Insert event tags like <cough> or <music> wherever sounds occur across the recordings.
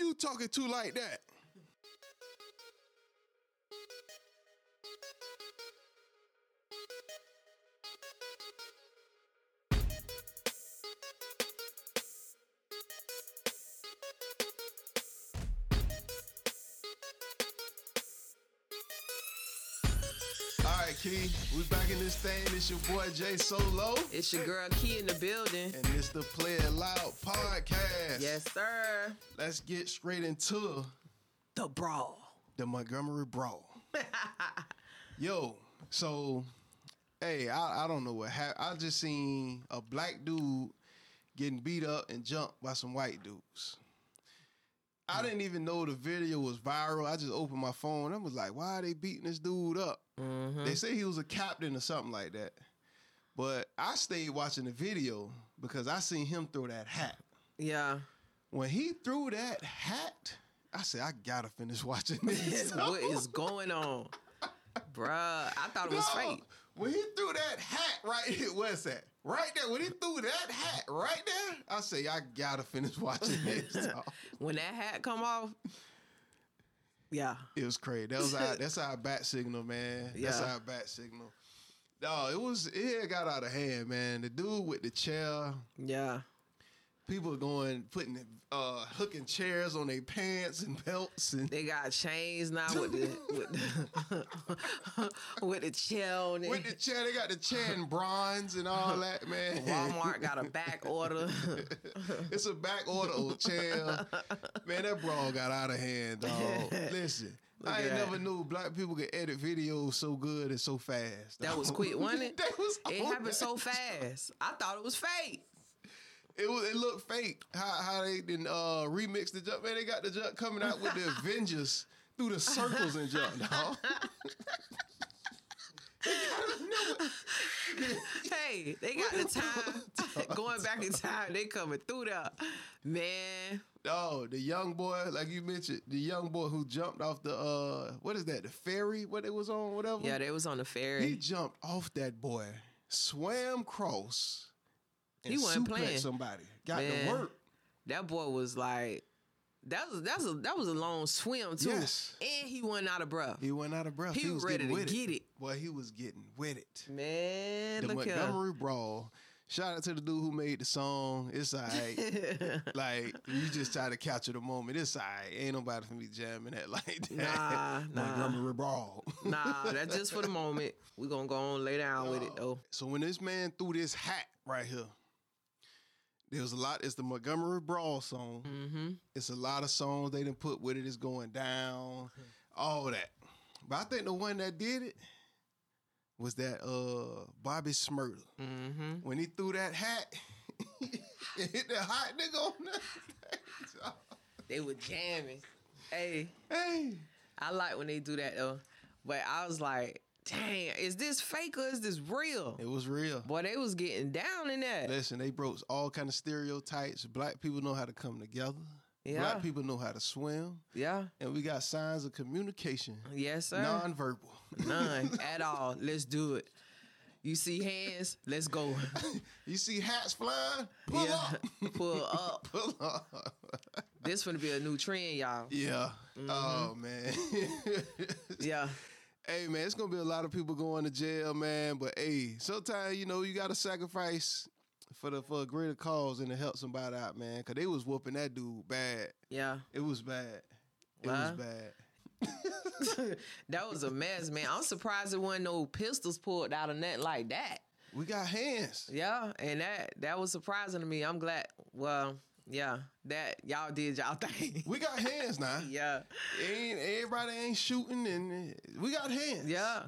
you talking to like that? All right, Key, we back in this thing. It's your boy Jay Solo, It's your girl Key in the building. and it's the Play It Loud podcast. Yes, sir. Let's get straight into The brawl. the Montgomery Brawl. <laughs> Yo, so hey, I, I don't know what happened. I just seen a black dude getting beat up and jumped by some white dudes. I hmm. didn't even know the video was viral. I just opened my phone. I was like, why are they beating this dude up? Mm-hmm. They say he was a captain or something like that. But I stayed watching the video because I seen him throw that hat. Yeah. When he threw that hat, I said, I gotta finish watching this. <laughs> what <laughs> is going on? Bruh, I thought it was No, fake. When he threw that hat right <laughs> here, what's that? Right there. When he threw that hat right there, I say I gotta finish watching this. When that hat come off, yeah. it was crazy. That was our that's our bat signal, man. <laughs> That's Yeah. our bat signal. No, it was it got out of hand, man. The dude with the chair, Yeah. People are going putting uh hooking chairs on their pants and belts and They got chains now with the <laughs> with the, <laughs> with the chair on it. with the chair, they got the chair in bronze and all <laughs> that, man. Walmart got a back order. It's a back order old chair. Man, that brawl got out of hand, dog. Listen, I ain't that. never knew black people could edit videos so good and so fast. That was quick, wasn't it? that was It happened that. so fast. I thought it was fake. It was. It looked fake. How how they didn't uh, remix the jump. Man, they got the jump coming out with the <laughs> Avengers through the circles and jump, dog. <laughs> Hey, they got the time going back in time. They coming through there, man. Oh, the young boy, like you mentioned, the young boy who jumped off the uh, what is that? The ferry? What it was on? Whatever. Yeah, they was on the ferry. He jumped off that boy, swam cross, He wasn't playing. somebody. Got Man. to work. That boy was like, that was that's a that was a long swim too, Yes. and he wasn't out of breath. He went out of breath. He was ready getting to get it. Boy, he was getting with it. Man, The look. Montgomery Brawl. Shout out to the dude who made the song. It's alright. <laughs> like you just try to capture the moment. It's alright. Ain't nobody for me jamming that <laughs> like that. Nah, nah. Montgomery Brawl. Nah, that's just for the moment. We gonna go on lay down with it though. So when this man threw this hat right here, there was a lot. It's the Montgomery Brawl song. Mm-hmm. It's a lot of songs they didn't put with it. It's going down, <laughs> all that. But I think the one that did it was that uh Bobby Shmurda. Mm-hmm. When he threw that hat, <laughs> it hit that hot nigga on that. <laughs> They were jamming. Hey, hey, I like when they do that though. But I was like, dang, is this fake or is this real? it was real. Boy, they was getting down in that. Listen, they broke all kind of stereotypes. Black people know how to come together. Yeah. Black people know how to swim. Yeah. And we got signs of communication. Yes, sir. Non-verbal. None <laughs> at all. Let's do it. You see hands? Let's go. <laughs> You see hats flying? Pull yeah. up. <laughs> Pull up. Pull up. This gonna be a new trend, y'all. Yeah. Mm-hmm. Oh man. Yeah. Hey man, it's gonna be a lot of people going to jail, man. But hey, sometimes you know you gotta sacrifice for the for a greater cause and to help somebody out, man. Cause they was whooping that dude bad. Yeah. It was bad. It Wow. was bad. <laughs> That was a mess, man. I'm surprised there wasn't no pistols pulled out of nothing like that. We got hands. Yeah, and that that was surprising to me. I'm glad. Well, yeah, that y'all did y'all <laughs> thing. We got hands now. <laughs> yeah, Ain't everybody ain't shooting and we got hands. yeah.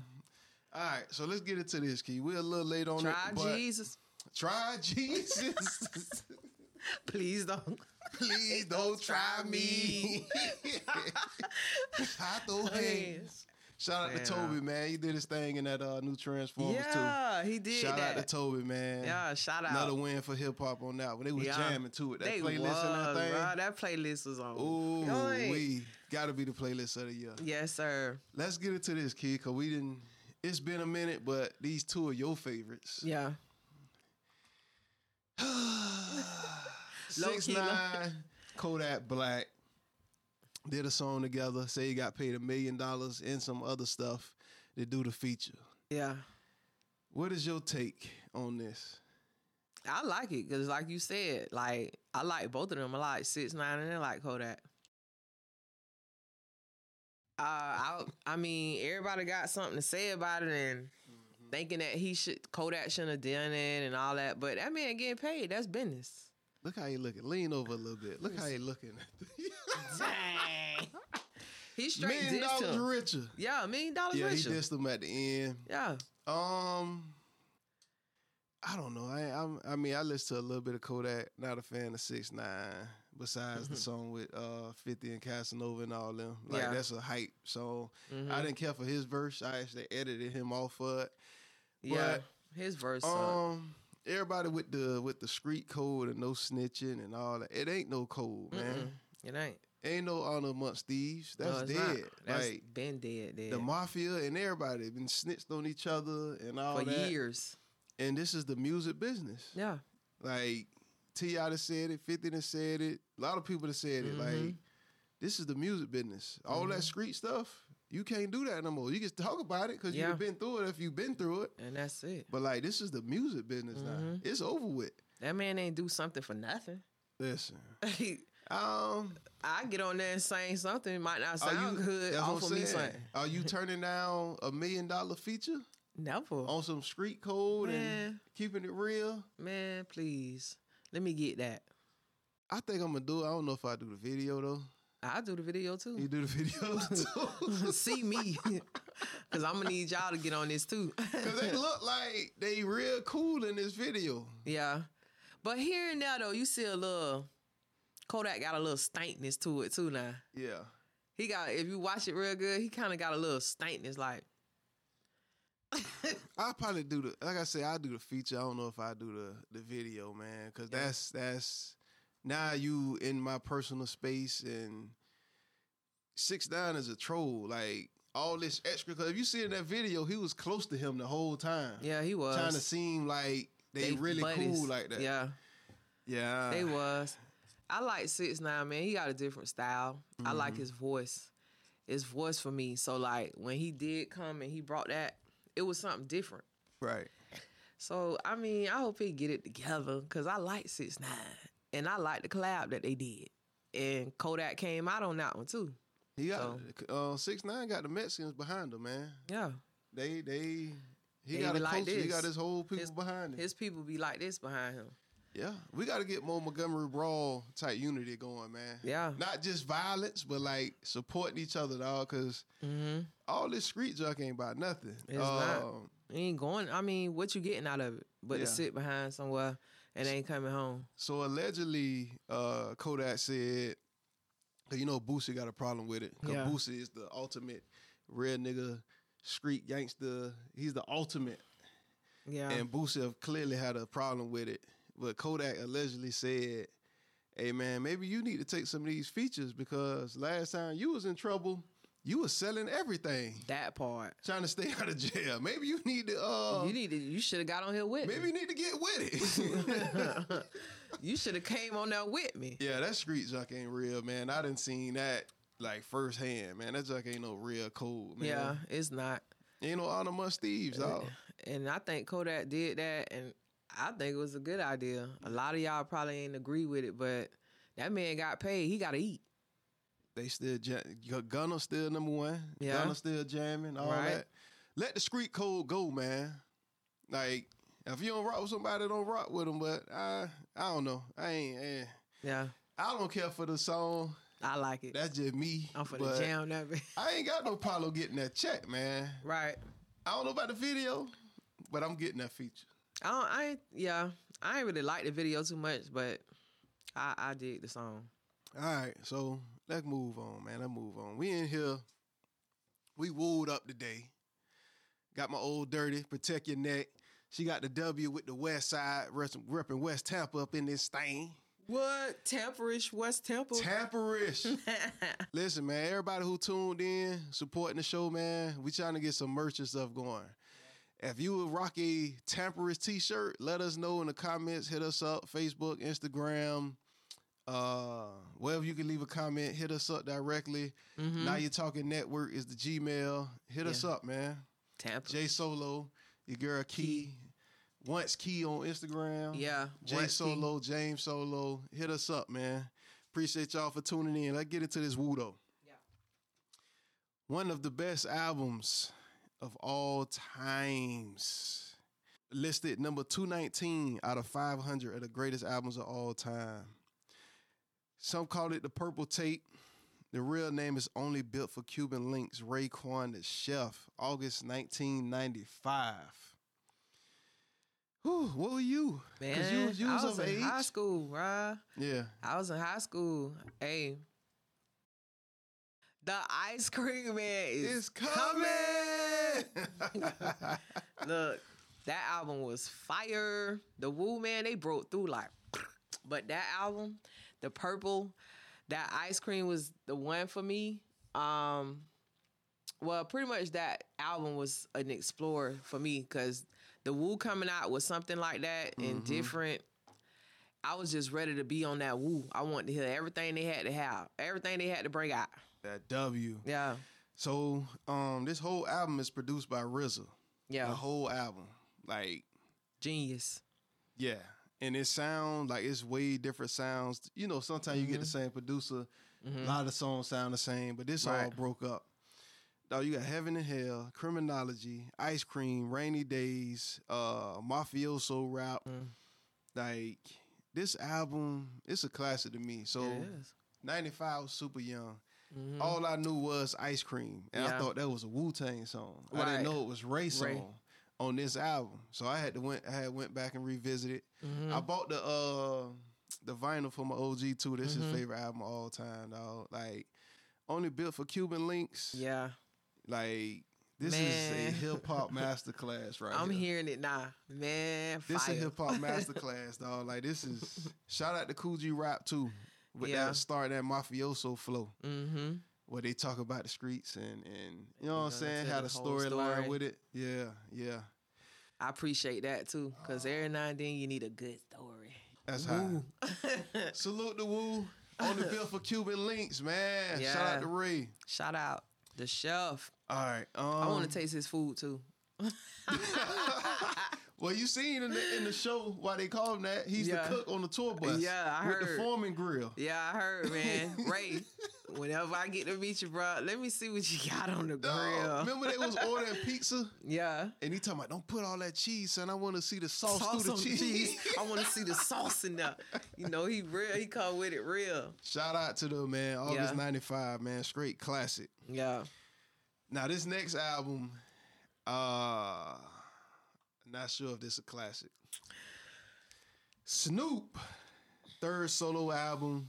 All right, so let's get into this, Key. We're a little late on Try it. but- Jesus. Try Jesus. <laughs> Please don't. Please don't try me. I throw hands. Shout out Man, to Toby, man. He did his thing in that uh, new Transformers too. Yeah, he did Shout that. out to Toby, man. Yeah, shout out. Another win for hip hop on that one. They was Yeah. jamming to it. That they playlist was, and that thing. That playlist was on. Ooh, point. we gotta be the playlist of the year. Yes, sir. Let's get into this, kid, cause we didn't. It's been a minute, but these two are your favorites. Yeah. <sighs> Six nine, Kodak Black. Did a song together. Say he got paid a million dollars and some other stuff to do the feature. Yeah. What is your take on this? I like it because, like you said, like I like both of them. I like Six Nine and I like Kodak. Uh, I I mean, everybody got something to say about it, and thinking that he should Kodak shouldn't have done it and all that. But that man getting paid. That's business. Look how you looking. Lean over a little bit. Look how you looking. <laughs> Dang. <laughs> He straight million dissed dollars him. richer. Yeah, million dollars Yeah, he dissed him at the end. yeah. Um, I don't know. I I'm, I mean, I listened to a little bit of Kodak. Not a fan of Six Nine. Besides the song with uh Fifty and Casanova and all them, like Mm-hmm. Yeah. that's a hype song. Mhm. I didn't care for his verse. I actually edited him off for it. yeah. His verse. sucked. Um, everybody with the with the street code and no snitching and all that. It ain't no code, man. Mm-mm. It ain't. Ain't no honor amongst thieves. No, That's not. dead. That's like been dead. Dead. the mafia and everybody been snitched on each other and all for that. years. And this is the music business. Yeah. Like Ti done said it, Fifty done said it. A lot of people done said it. Like Mhm. this is the music business. All that street stuff, you can't do that no more. You can talk about it because Yeah. you've been through it if you've been through it. And that's it. But like this is the music business now. Mhm. It's over with. That man ain't do something for nothing. Listen, <laughs> I um, get on there and sing something. It might not sound you? good off of me saying. saying. Are you turning down a million dollar feature Never. on some street code and Man. keeping it real? Man, please. Let me get that. I think I'm gonna do it. I don't know if I do the video though. I'll do the video too. You do the video <laughs> too. <laughs> See me. <laughs> Cause I'm gonna need y'all to get on this too. Cause they look like they real cool in this video. yeah. But here and there though, you see a little Kodak got a little stankness to it too now. Yeah. He got if you watch it real good, he kind of got a little stankness like <laughs> I'll probably do the like I said, I do the feature. I don't know if I do the the video, man. Cause Yeah. that's that's now you in my personal space and six nine is a troll. Like all this extra cause if you see in that video, he was close to him the whole time. Yeah, he was. Trying to seem like they, really buddies. cool like that. Yeah, Yeah. they was. I like Six Nine man. He got a different style. I Mm-hmm. like his voice. His voice for me. So like when he did come and he brought that, it was something different. Right. So I mean, I hope he get it together because I like Six Nine and I like the collab that they did. And Kodak came out on that one too. He got uh six nine got the Mexicans behind him, man. Yeah, They they he They got a like coach. he got his whole people His- behind him. his people be like this behind him. Yeah, we got to get more Montgomery Brawl type unity going, man. Yeah. Not just violence, but like supporting each other, dog. Because Mm-hmm. all this street junk ain't about nothing. It's not. Um, You ain't going. I mean, what you getting out of it? But Yeah. to sit behind somewhere and ain't coming home. So allegedly, uh, Kodak said, 'cause you know Boosie got a problem with it. Because Yeah. Boosie is the ultimate real nigga, street gangster. He's the ultimate. Yeah. And Boosie have clearly had a problem with it. But Kodak allegedly said, hey man, maybe you need to take some of these features because last time you was in trouble, you was selling everything. that part. Trying to stay out of jail. Maybe you need to uh you need to. You should have got on here with maybe you need to get with it. <laughs> you should have came on there with me. yeah, that street junk ain't real, man. I didn't seen that like firsthand, man. That junk ain't no real code, man. Yeah, it's not. Ain't no honor amongst thieves, dog. And I think Kodak did that, and I think it was a good idea. A lot of y'all probably ain't agree with it, but that man got paid. He got to eat. They still jam- Gunna still number one. Yeah. Gunna still jamming. All Right. that. Let the street code go, man. Like if you don't rock with somebody, don't rock with them. But I, I don't know. I ain't. Eh. Yeah, I don't care for the song. I like it. That's just me. I'm for but the jam that. bit. I ain't got no problem getting that check, man. right. I don't know about the video, but I'm getting that feature. I don't, I yeah, I ain't really like the video too much, but I I dig the song. All right, so let's move on, man. Let's move on. We in here. We wooed up today. Got my old dirty, protect your neck. She got the W with the West Side, rep- repping West Tampa up in this thing. What Temperish West Temple? Tamperish. <laughs> Listen, man, everybody who tuned in, supporting the show, man, we trying to get some merch and stuff going. If you would rock a Tamperish t-shirt, let us know in the comments. Hit us up, Facebook, Instagram, Uh, wherever you can leave a comment, hit us up directly. Mhm. Now you're talking network is the Gmail. Hit us up, man. Tampa. J Solo, your girl Key. Once Key on Instagram. yeah. J Once Key. Solo, James Solo. Hit us up, man. Appreciate y'all for tuning in. Let's get into this though. Yeah. One of the best albums of all times. Listed number 219 out of 500 of the greatest albums of all time. Some call it the purple tape. The real name is only built for Cuban links. Raekwon the Chef, August 1995. Whew, what were you? Man, you you was I was in age? high school, bruh. Yeah. I was in high school. Hey. The ice cream man is It's coming. <laughs> Look, that album was fire. The Wu man, they broke through like, but that album, the purple, that ice cream was the one for me. Um, well, pretty much that album was an explorer for me because the Wu coming out was something like that and Mhm. different. I was just ready to be on that Wu. I wanted to hear everything they had to have, everything they had to bring out. That W. Yeah, So, um, this whole album is produced by RZA. yeah, The whole album, like, genius. yeah, and it sounds like it's way different sounds. You know, sometimes you get the same producer. Mhm. A lot of songs sound the same, but this all broke up. Dog, you got Heaven and Hell, Criminology, Ice Cream, Rainy Days, uh, Mafioso Rap. Mm. Like this album, it's a classic to me. So is. 95 was super young. Mhm. All I knew was Ice Cream. And I thought that was a Wu Tang song. I didn't know it was Ray song Ray. on this album. So I had to went I had went back and revisited. Mhm. I bought the uh the vinyl for my OG too. This is his favorite album of all time, dog. Like only built for Cuban links. Yeah, Like this is a hip hop <laughs> masterclass right I'm here. hearing it now, man. This fire. is hip hop <laughs> masterclass, dog. Like this is shout out to Kool G Rap too. With Yeah. that start that mafioso flow Mm-hmm. where they talk about the streets and and you know what I'm saying, had the storyline story. with it. Yeah, yeah. I appreciate that too, cause every now and then you need a good story. That's high. <laughs> Salute the Wu. On the bill <laughs> for Cuban links, man. Yeah. Shout out to Ray. Shout out the chef. All right. Um, I want to taste his food too. <laughs> well, you seen in the, in the show why they call him that. He's Yeah. the cook on the tour bus. Yeah, I with the foreman grill. Yeah, I heard, man. <laughs> Ray, whenever I get to meet you, bro, let me see what you got on the grill. remember they was ordering <laughs> pizza yeah. and he talking about don't put all that cheese, son. I want to see the sauce, Sauce through the cheese. cheese. I want to see the sauce in there. You know, he real. He come with it real. Shout out to them, man. August Yeah. '95, man. Straight classic. Yeah. Now this next album, uh, not sure if this is a classic. Snoop, third solo album.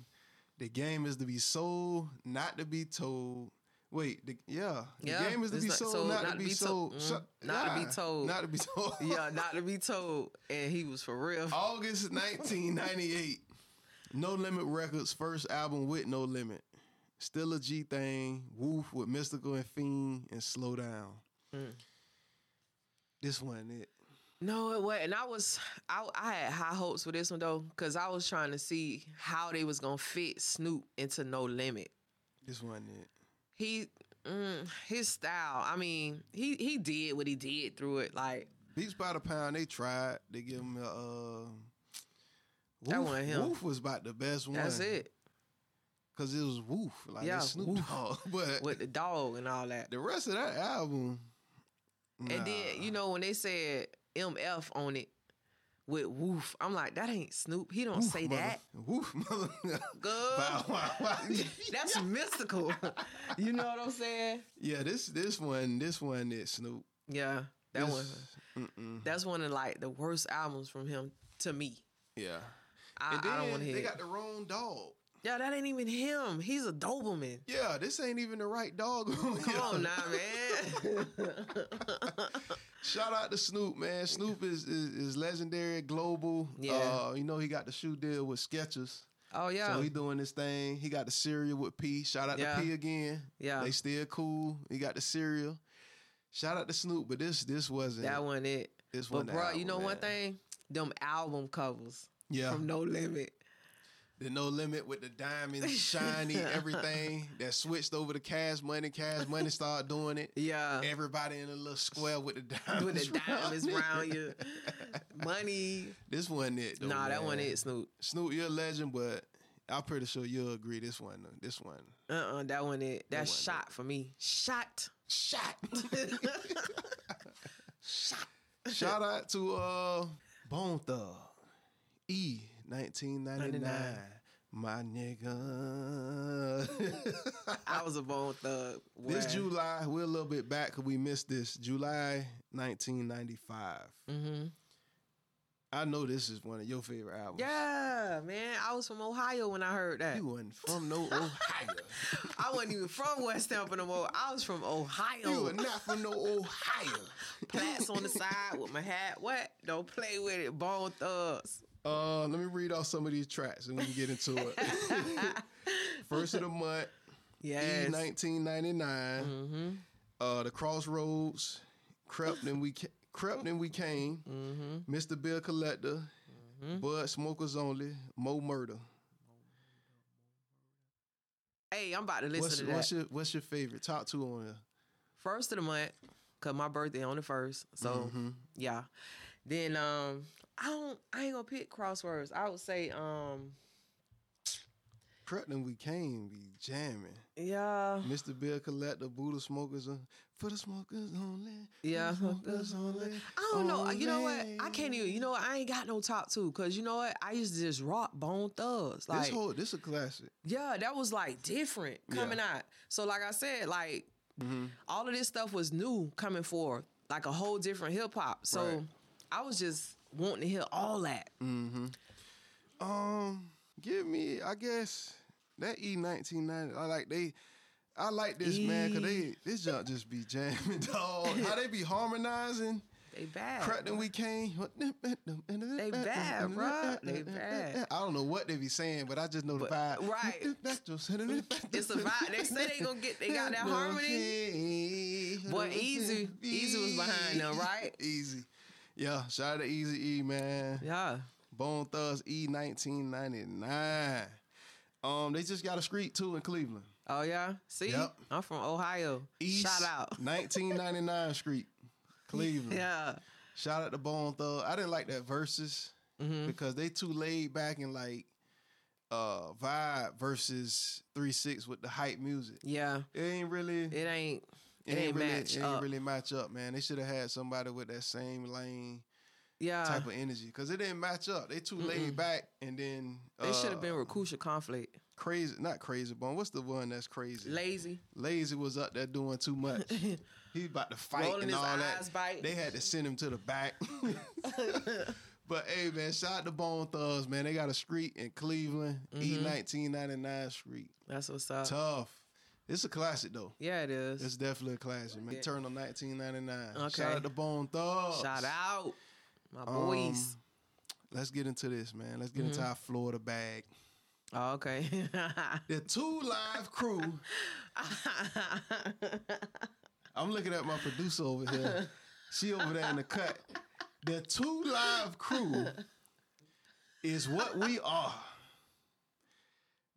The game is to be sold, not to be told. Wait, the, yeah, the Yeah, game is to be not- sold, sold, not, to be sold. Mm, Shut- not to be told. Not to be told. <laughs> Yeah, not to be told. And he was for real. August <laughs> 1998. No Limit Records, first album with No Limit. Still a G thing. Woof with Mystikal and Fiend and Slow Down. Mm. This one it. No, it wasn't. And I was, I, I had high hopes for this one though, because I was trying to see how they was gonna fit Snoop into No Limit. This one it. He, mm, his style. I mean, he he did what he did through it. Like Beats by the pound. They tried. They give him a. Uh, That Woof, wasn't him. Woof was about the best one. that's it Cause it was Woof, like Yeah, Snoop Woof. Dogg. <laughs> But with the dog and all that. the rest of that album. And then you know when they said MF on it with Woof, I'm like that ain't Snoop. He don't Woof, say mother- that. Woof, mother. <laughs> Good. Bow, wow, wow. <laughs> That's Mystikal. you know what I'm saying? Yeah, this this one this one is Snoop. Yeah, that This- one. Mm-mm. That's one of like the worst albums from him to me. Yeah, I, and then I don't want to hear. they got the wrong dog. yeah, that ain't even him. He's a Doberman. Yeah, this ain't even the right dog. Come on now, man. <laughs> Shout out to Snoop, man. Snoop is is, is legendary, global. Yeah. Uh, you know he got the shoe deal with Skechers. oh yeah, So he doing this thing. He got the cereal with P. Shout out Yeah. to P again. yeah. They still cool. He got the cereal. Shout out to Snoop, but this this wasn't That one it. this But one. bro, you know one thing? Them album covers Yeah, from No Limit. The no limit with the diamonds, shiny, <laughs> everything that switched over to cash money. Cash money started doing it. Yeah. Everybody in a little square with the diamonds. With the diamonds it. around you. <laughs> Money. This wasn't it. Though, nah, that one it, Snoop. Snoop, you're a legend, but I'm pretty sure you'll agree this one. This one. Uh uh that one it. That's one it. shot for me. Shot. Shot. <laughs> Shot. Shout out to uh Bone Thug. E 1999. My nigga. <laughs> I was a bone thug. this July, we're a little bit back because we missed this. July 1995. Mm-hmm. I know this is one of your favorite albums. Yeah, man. I was from Ohio when I heard that. You wasn't from no <laughs> Ohio. I wasn't even from West Tampa no more. I was from Ohio. you were not from no Ohio. Plats on the side with my hat. What? Don't play with it. Bone thugs. Uh, let me read off some of these tracks and we can get into it. <laughs> <laughs> First of the month, Yes. E 1999. Mm-hmm. Uh, the Crossroads, Crept and we Ca- crept and we came. Mm-hmm. Mr. Bill Collector, Bud Smokers Only, Mo Murder. Hey, I'm about to listen What's, to that. what's your What's your favorite? Top two on there. first of the month, cause my birthday on the first. So Mhm. yeah. Then um, I don't. I ain't gonna pick crosswords. I would say um, Crept and we came, be jamming. yeah, Mr. Bill Collector, Buddha Smokers, uh, for the smokers only. for Yeah. smokers only. I don't know. You know what? I can't even. You know what? I ain't got no top two because you know what? I used to just rock Bone Thugs. Like this whole this a classic. yeah, that was like different coming out. So like I said, like Mm-hmm. all of this stuff was new coming forth, like a whole different hip hop. So Right. I was just wanting to hear all that. Mm-hmm. Um, give me, I guess that E nineteen ninety. I like they, I like this man because they E. this junk just be jamming, <laughs> dog. How they be harmonizing. <laughs> They bad. Then we came. They bad, bruh. They bad. I don't know what they be saying, but I just know the But- vibe. right. <laughs> It's a vibe. They say they gonna get. They got that harmony. Boy, Eazy- Eazy was behind them, right? Eazy. Yeah, shout out to Easy E, man. Yeah. Bone Thugs E 1999. Um, they just got a street too in Cleveland. Oh yeah. See, Yep. I'm from Ohio. East Shout out. <laughs> 1999 Street, Cleveland. Yeah. Shout out to Bone Thug. I didn't like that verses hmm because they too laid back and like uh vibe versus three six with the hype music. Yeah. It ain't really It ain't. It, It ain't really match it ain't up. really match up, man. They should have had somebody with that same lane Yeah. type of energy because it didn't match up. They too laid back and then they should have uh, been Rakusha Conflict. crazy. Not crazy, but What's the one that's crazy? Layzie. Layzie was up there doing too much. <laughs> he about to fight Rolling and his all eyes, that. bite. They had to send him to the back. <laughs> but hey, man, shout out to Bone Thugs, man. They got a street in Cleveland, E Mm-hmm. nineteen ninety nine Street. That's what's up. Tough. It's a classic though. Yeah, it is. It's definitely a classic, man. Yeah. Turn on nineteen ninety nine. Okay. Shout out to Bone Thugs. Shout out, my Um, boys. Let's get into this, man. Let's get into Mm-hmm. our Florida bag. oh, okay. <laughs> The two live crew. <laughs> I'm looking at my producer over here. She over there in the cut. The two live crew is what we are.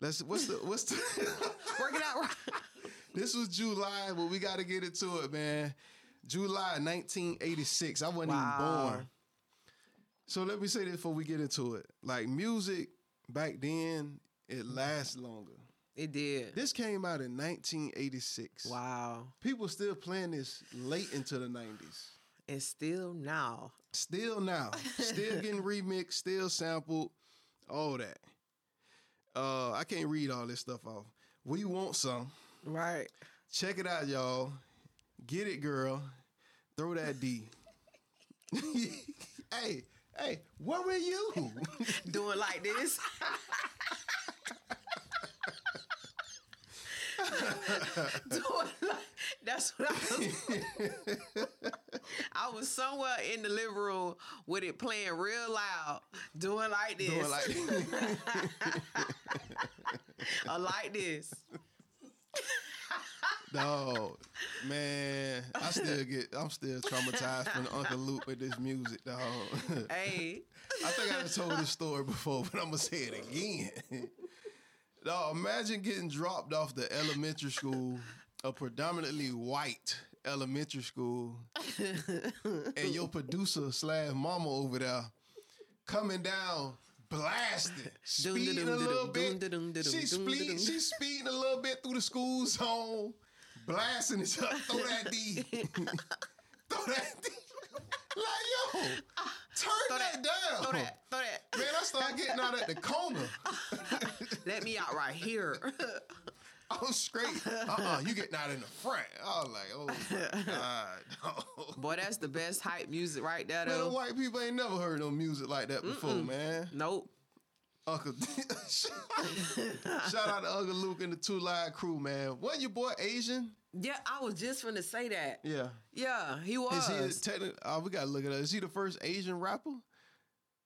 Let's what's the what's the <laughs> Work it out. <laughs> This was July, but we gotta get into it, man. July 1986. I wasn't Wow. even born. So let me say this before we get into it. Like music back then, it lasts longer. It did. This came out in 1986. Wow. People still playing this late into the 90s. And still now. Still now. <laughs> Still getting remixed, still sampled, all that. Uh, I can't read all this stuff off. We want some. Right. Check it out, y'all. Get it, girl. Throw that D. <laughs> hey, hey, what were you? <laughs> Doing like this. <laughs> Doing like that's what I was. <laughs> I was somewhere in the living room with it playing real loud, doing like this, Doing like <laughs> <laughs> this. or like this. Dog, man, I still get, I'm still traumatized from Uncle Luke with this music, dog. hey, I think I told this story before, but I'm gonna say it again. dog, imagine getting dropped off the elementary school, a predominantly white elementary school, and your producer slash mama over there coming down blasted, <laughs> speeding a little bit. She's speeding, she's speeding a little bit through the school zone, blasting it up. Throw that D. throw that D. Like, yo, turn throw that, that, down. throw that, throw that. Man, I start getting out at the corner. Let me out right here. I was <laughs> oh, straight. Uh-uh, you getting out in the front. I was like, oh my <laughs> God. Boy, that's the best hype music right there, Man, white people ain't never heard no music like that before, man. Nope. Uncle <laughs> Shout out to Uncle Luke and the Two Live crew, man. Wasn't your boy Asian? Yeah, I was just gonna say that. Yeah. Yeah, he was. Is he technically? Oh, we gotta look at it. Is he the first Asian rapper?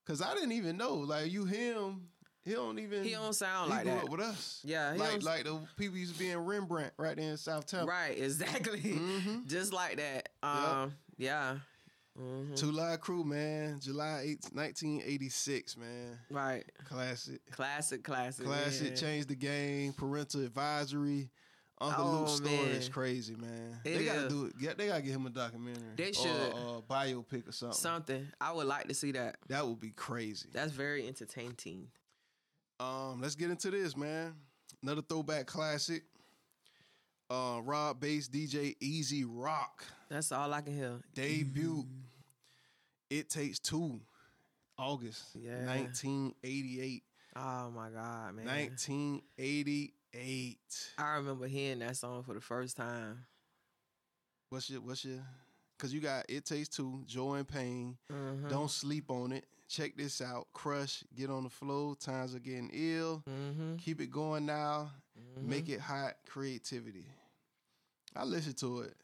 Cause I didn't even know. Like you, him, he don't even. He don't sound he like grew that. up with us. Yeah, he like like the people used to be in Rembrandt right there in South Tampa. Right, exactly. Mm-hmm. <laughs> Just like that. Um, yeah. Mhm. Two Live Crew, man. July 8th, 1986, man. Right. Classic. Classic, classic. Classic. man. Changed the game. Parental advisory. Uncle Oh, Luke's story is crazy, man. It they gotta is. do it. Yeah, they gotta get him a documentary. They Or should. a biopic or something. Something. I would like to see that. That would be crazy. That's very entertaining. Um, let's get into this, man. Another throwback classic. Uh, Rob Base DJ E-Z Rock That's all I can hear. debut. It takes two. August Yeah. 1988. Oh my God, man. 1988. I remember hearing that song for the first time. What's your what's your cause you got It Takes Two, Joy and Pain. Mhm. Don't sleep on it. Check this out. Crush, get on the flow. Times are getting ill. Mm-hmm. Keep it going now. Make it hot. Creativity. I listened to it.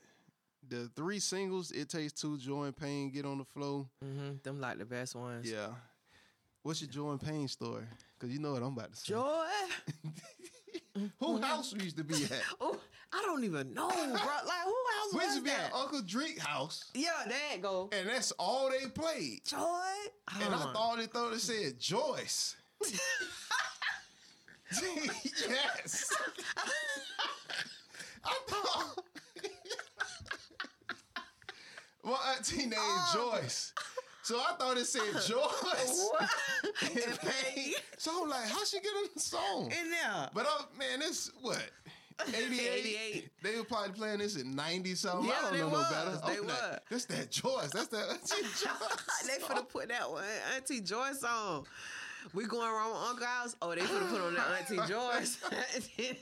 The three singles, It Takes Two, Joy and Pain, Get on the Flow. Mm-hmm. Them like the best ones. Yeah. What's your Joy and Pain story? Because you know what I'm about to say. Joy. <laughs> <laughs> Who house we used to be at? <laughs> oh, I don't even know, bro. <laughs> Like who else We used to be that? at Uncle Drake house, yeah, there it go. and that's all they played. Joy. And I Oh. thought they thought it said Joyce. yes. I thought my auntie named oh, Joyce. So I thought it said <laughs> Joyce. What? <laughs> and. Pain. So I'm like, how she get a song? In there. But uh, man, it's what? 88? 88. They were probably playing this in 90 something. Yeah, I don't they know was. no better. They I'm like. That's that Joyce. That's that <laughs> Auntie Joyce. they finna put that one Auntie Joyce on. We going around with Uncle House. Oh, they finna put on that Auntie Joyce.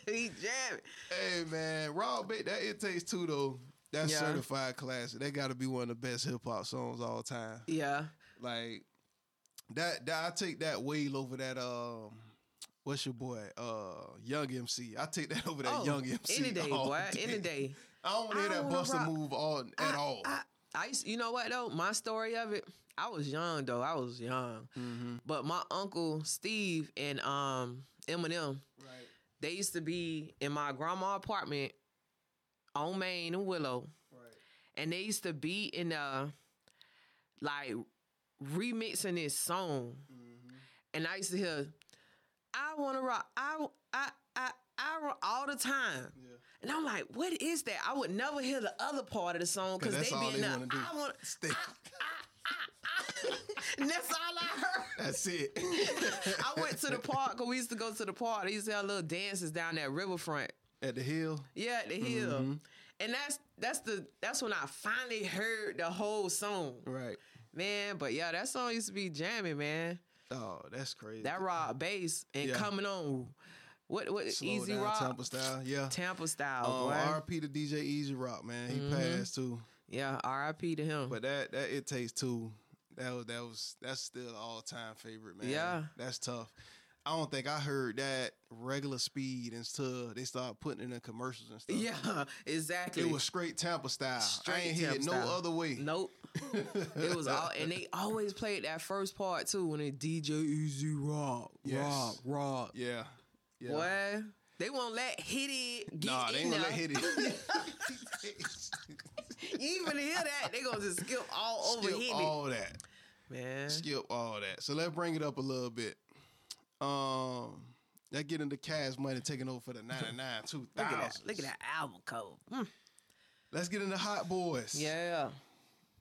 he jamming. Hey man, Raw Bait, that it takes two though. That's Yeah. certified classic. They got to be one of the best hip hop songs all time. Yeah. Like that, that I take that way over that. Um, what's your boy? Uh, Young MC. I take that <laughs> over that Oh, Young MC. any day, boy. day. Any day. I don't want to hear I that don't Buster rock- move all at I, all. I, I used, you know what though? My story of it, I was young though. I was young, mm-hmm. but my uncle Steve and um Eminem, Right. they used to be in my grandma apartment on Main and Willow, Right. and they used to be in uh like remixing this song, Mm-hmm. and I used to hear, "I want to rock, I I I I rock all the time." Yeah. And I'm like, what is that? I would never hear the other part of the song because they be in wanna do. I want, Stay. <laughs> and that's all I heard. That's it. <laughs> I went to the park. 'cause we used to go to the park. They used to have little dances down that riverfront. At the hill. Yeah, at the hill. Mm-hmm. And that's that's the that's when I finally heard the whole song, Right. man. But yeah, that song used to be jamming, man. Oh, that's crazy. That rock bass and Yeah. coming on, what what Slow easy down, rock, Tampa style. Yeah. Tampa style, Um. RP to DJ E-Z Rock, man. He Mm-hmm. passed too. yeah, R.I.P. to him. But that that it takes two. That was that was that's still all time favorite, man. Yeah. That's tough. I don't think I heard that regular speed until they started putting it in commercials and stuff. yeah, <laughs> exactly. It was straight Tampa style. I Straight ain't hear it no style. other way. Nope. it was all, and they always played that first part too when they DJ E-Z Rock, Yes. Rock, Rock. Yeah. Yeah. Boy, They won't let hit it get Nah, they in ain't gonna let hit it. <laughs> You even hear that? They gonna just skip all over Hitty. Skip hit all that. Man. Skip all that. So let's bring it up a little bit. Um, that get into cash money taking over for the 99, <laughs> 2000. Look at that. Look at that album cover. Mm. Let's get into Hot Boys. Yeah.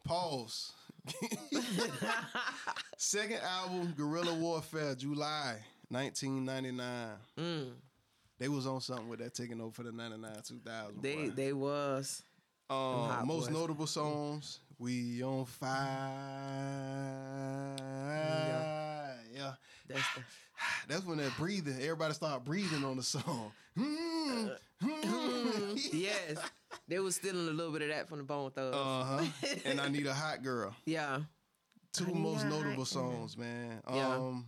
Pause. <laughs> <laughs> Second album, Guerrilla Warfare, July 1999. Mm. They was on something with that taking over for the 99, 2000. They boy. they was. Um, most Boys. notable songs, We on Fire. Yeah. That's the, <sighs> That's when that breathing, everybody start breathing on the song. <laughs> Hmm. Hmm. <laughs> yes. They was stealing a little bit of that from the Bone Thugs. Uh-huh. And I Need a Hot Girl. <laughs> yeah. Two I most notable Hot Girl. songs, man. Yeah. Um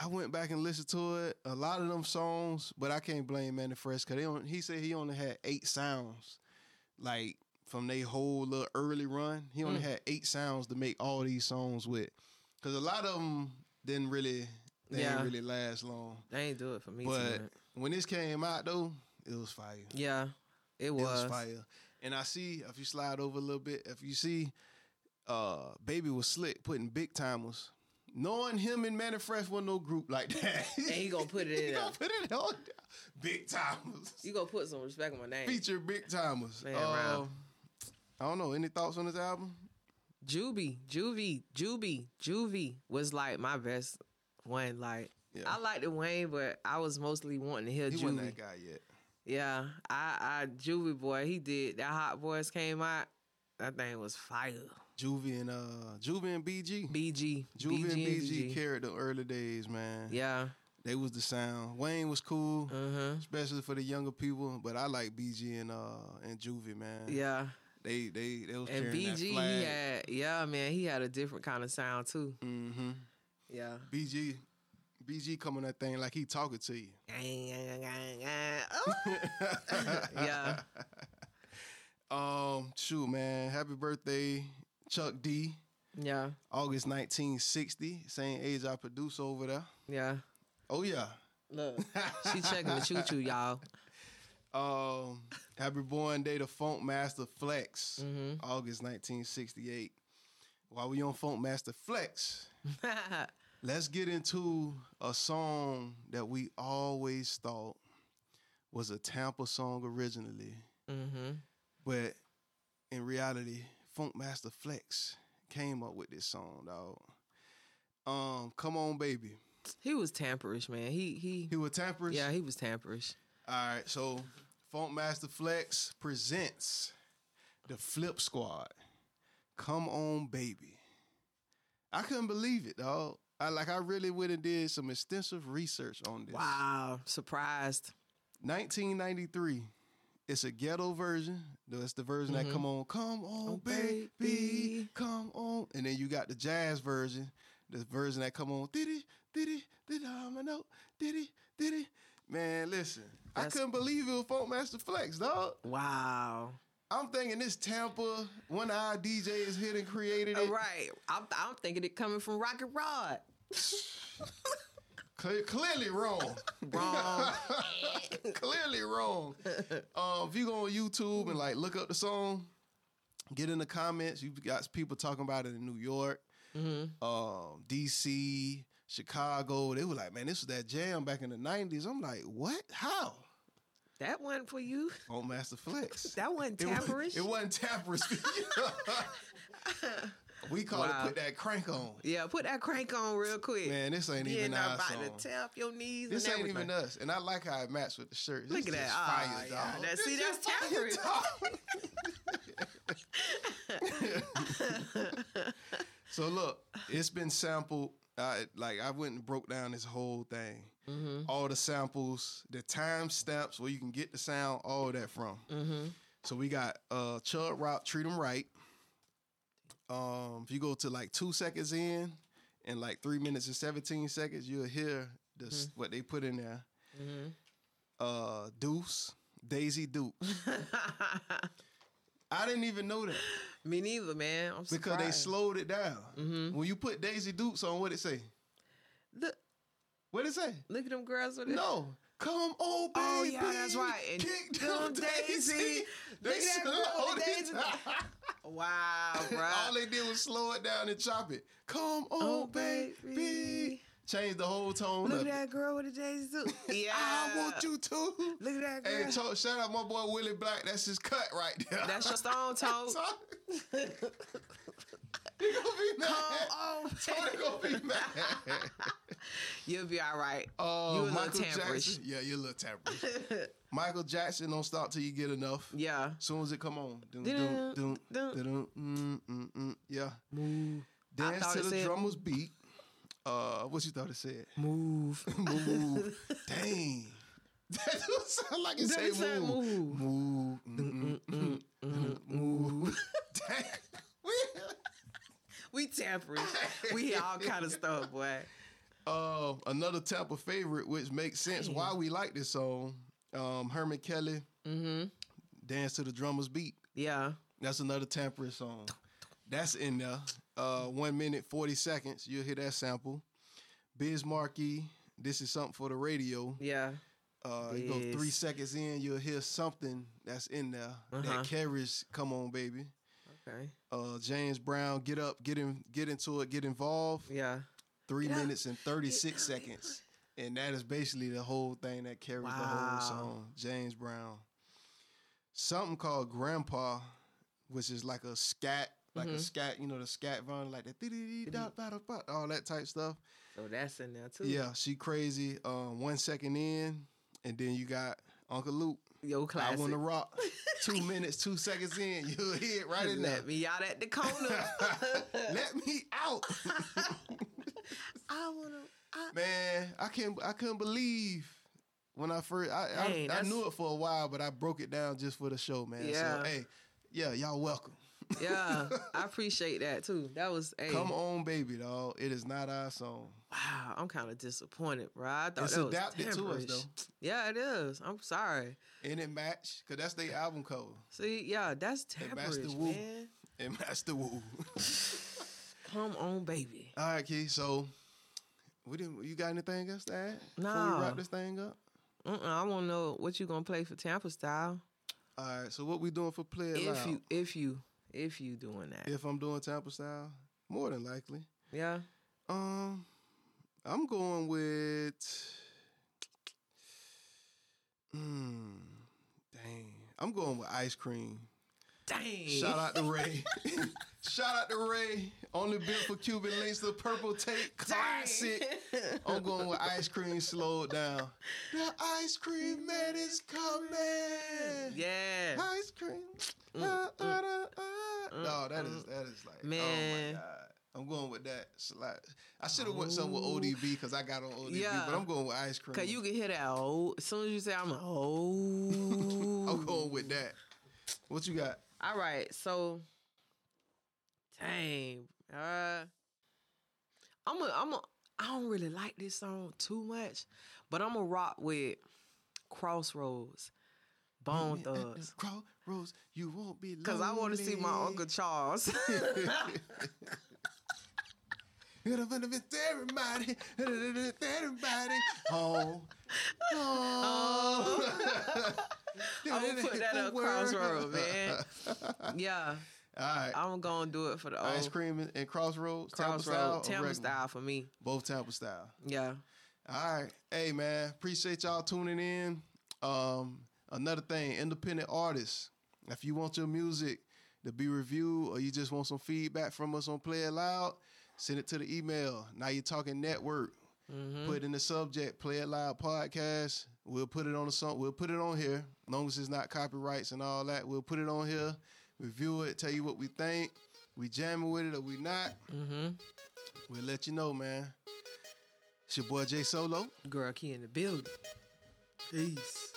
I went back and listened to it. A lot of them songs, but I can't blame Mannie Fresh because he said he only had eight sounds. Like from their whole little early run, he only Mm. had eight sounds to make all these songs with. Because a lot of them didn't really, they Yeah. didn't really last long. They ain't do it for me. But too when this came out though, it was fire. yeah, it It was. was fire. And I see if you slide over a little bit, if you see uh Baby was slick putting Big Tymers. Knowing him and Mannie Fresh wasn't no group like that. And he gonna put <laughs> it in. he gonna there. put it on there. Big Tymers. You gonna put some respect on my name. Feature Big Tymers. Man, Uh. I don't know. Any thoughts on this album? Juby, Juvie, Juby, Juvie was like my best one. Like Yeah. I liked the Wayne, but I was mostly wanting to hear He wasn't Juvie. that guy yet. Yeah, I, I Juvie boy, he did that. Hot Boys came out. That thing was fire. Juvie and uh Juvie and BG. BG, Juvie and BG, BG. carried the early days, man. Yeah. They was the sound. Wayne was cool. Uh-huh. especially for the younger people. But I like BG and uh and Juvie, man. Yeah. they they they was And carrying BG, that he flag. had yeah, man, he had a different kind of sound too. mm-hmm. Yeah. BG, BG coming that thing like he talking to you. <laughs> <laughs> yeah. Um, shoot, man. Happy birthday, Chuck D. Yeah. August 1960, same age I produce over there. Yeah. Oh yeah. Look, <laughs> she checking the choo choo, y'all. Um, happy born day to Funk Master Flex, Mm-hmm. August 1968. While we on Funk Master Flex, let's get into a song that we always thought was a Tampa song originally, mm-hmm. but in reality, Funk Master Flex came up with this song, dog. Um, come on, baby. He was tamperish, man. He he. He was tamperish. Yeah, he was tamperish. All right, so Funk Master Flex presents the Flip Squad. Come on, baby. I couldn't believe it, dog. I like I really went and did some extensive research on this. Wow, surprised. 1993. It's a ghetto version. That's the version that Mhm. come on, come on, Oh, baby, baby. come on. And then you got the jazz version, the version that come on, diddy, diddy, diddy, I'm a note, diddy, diddy. Man, listen, I couldn't believe it was Funk Master Flex, dog. Wow. I'm thinking this Tampa one eye DJ is hit and created it. right. I'm, I'm thinking it coming from Rocket Rod. Cle- clearly wrong. Wrong. <laughs> clearly wrong. Um, if you go on YouTube and like look up the song, get in the comments. You've got people talking about it in New York, mm-hmm. um, DC, Chicago. They were like, man, this was that jam back in the '90s. I'm like, what? How? That wasn't for you. On Master Flex. That wasn't It, it wasn't tamperish. <laughs> we call Wow. it put that crank on. yeah, put that crank on real quick. Man, this ain't You're even not our about song. to tap your knees. This and ain't everything. even us, and I like how it matched with the shirt. Look at that. just Ah, fire, yeah. dog. That- see, that's fire, dog. <laughs> <laughs> so look, it's been sampled. Uh, like I went and broke down this whole thing, Mm-hmm. all the samples, the time stamps where you can get the sound, all that from. Mm-hmm. So we got uh Chubb Rock, Treat 'em Right. Um, if you go to like two seconds in and like three minutes and 17 seconds, you'll hear this what they put in there. Mm-hmm. Uh Duice, Daisy Duke. <laughs> I didn't even know that <gasps> Me neither, man. I'm because they slowed it down. Mhm. When you put Daisy Dukes on, what it say? Look, What it say? look at them girls with it. No. Come on, baby. Oh, yeah, that's right. And Kick them Daisy. Daisy. <laughs> They Look at that slowed Daisy. down. <laughs> Wow, <laughs> bro. All they did was slow it down and chop it. Come on, Oh, baby. baby. Change the whole tone Look of at it. that girl with the daisy too. Yeah. I want you to. Look at that girl. Hey, to- shout out my boy Willie Black. That's his cut right there. That's your stone toe. Tony- he gonna be mad. Come on, Tony gonna be mad. <laughs> You'll be all right. Uh, You a little tamperish. Jackson. Yeah, you're a little tamperish. Michael Jackson don't stop till you get enough. Yeah. Soon as it come on. Dun, Dun, dun, dun, dun. dun, mm, mm, mm. Yeah. Move. Dance to the said drummer's beat. Uh, what you thought it said? Move. <laughs> Move. Dang. <laughs> That don't sound like it That say said move. move. Move. Move. <laughs> Dang. We- We tampering. we hear all kind of stuff, boy. Uh, another Tampa favorite, which makes sense why we like this song. Um, Herman Kelly, Mm-hmm. "Dance to the Drummer's Beat." Yeah. That's another Tampa song. That's in there. Uh, one minute forty seconds. You'll hear that sample. Biz Markie, "This is something for the radio." Yeah. Uh, you go three seconds in, you'll hear something that's in there Uh-huh. that carries. Come on, baby. Okay. Uh, James Brown, get up, get in, get into it, get involved. Yeah. three Yeah. minutes and 36 <laughs> seconds. And that is basically the whole thing that carries the whole song. James Brown. Something called Grandpa, which is like a scat, like a Mhm. scat, you know, the scat volume, like the dee-dee-dee-dot-dot-dot, all that type stuff. So that's in there too. Yeah, she crazy. Um, one second in, and then you got Uncle Luke. Yo, I want to rock. <laughs> two minutes, two seconds in, you'll <laughs> hear it right in there. Let me out at the corner. <laughs> Let me out. I wanna. I, Man, I can't. I couldn't believe when I first. I Dang, I, I knew it for a while, but I broke it down just for the show, man. Yeah. So hey, yeah, y'all welcome. Yeah, <laughs> I appreciate that too. That was hey, Come on, baby, dog. It is not our song. wow. I'm kind of disappointed, bro. I thought It's that was adapted to us, though. Yeah, it is. I'm sorry. And it match because that's their album cover. See, yeah, that's the temperish, woo. man. Matched the woo. <laughs> Come on, baby. All right, Key. So, we didn't. You got anything else to add before Nah. we wrap this thing up? Uh-uh, I want to know what you gonna play for Tampa style. All right. So, what we doing for play If loud? you, if you, if you doing that, if I'm doing Tampa style, more than likely. yeah. Um, I'm going with. Hmm. Dang. I'm going with ice cream. Dang. Shout out to Ray. <laughs> Shout out to Ray. Only built for Cuban links, the purple tape classic. I'm going with ice cream slowed down. The ice cream man is coming. Yeah. Ice cream. Ah, ah, ah. No, that is that is like oh Man. my god. I'm going with that. It's like- I should have went something with ODB because I got on ODB, Yeah. but I'm going with ice cream. Cause you can hear that. Oh, as soon as you say, I'm oh. <laughs> I'm going with that. What you got? All right, so dang, uh, I'm a, I'm a, I don't really like this song too much, but I'm gonna rock with Crossroads, Bone Meet me at Thugs, Crossroads, you won't be cause I want to see my. Uncle Charles. Everybody, everybody, home. <laughs> I'm gonna put that up Crossroads, man. <laughs> yeah, All right. I'm gonna do it for the Ice old cream and- and Crossroads, Tampa style, Tampa style for me. Both Tampa style. Yeah, All right. Hey, man. Appreciate y'all tuning in. Um, another thing, independent artists. If you want your music to be reviewed or you just want some feedback from us on Play It Loud, send it to the email. Now you're talking network. Mm-hmm. Put in the subject, Play It Loud podcast. We'll put it on the song. We'll put it on here. As long as it's not copyrights and all that, we'll put it on here. Review it. Tell you what we think. We jamming with it or we not. mm-hmm. We'll let you know, man. It's your boy Jay Solo. Girl, key in the building. Peace.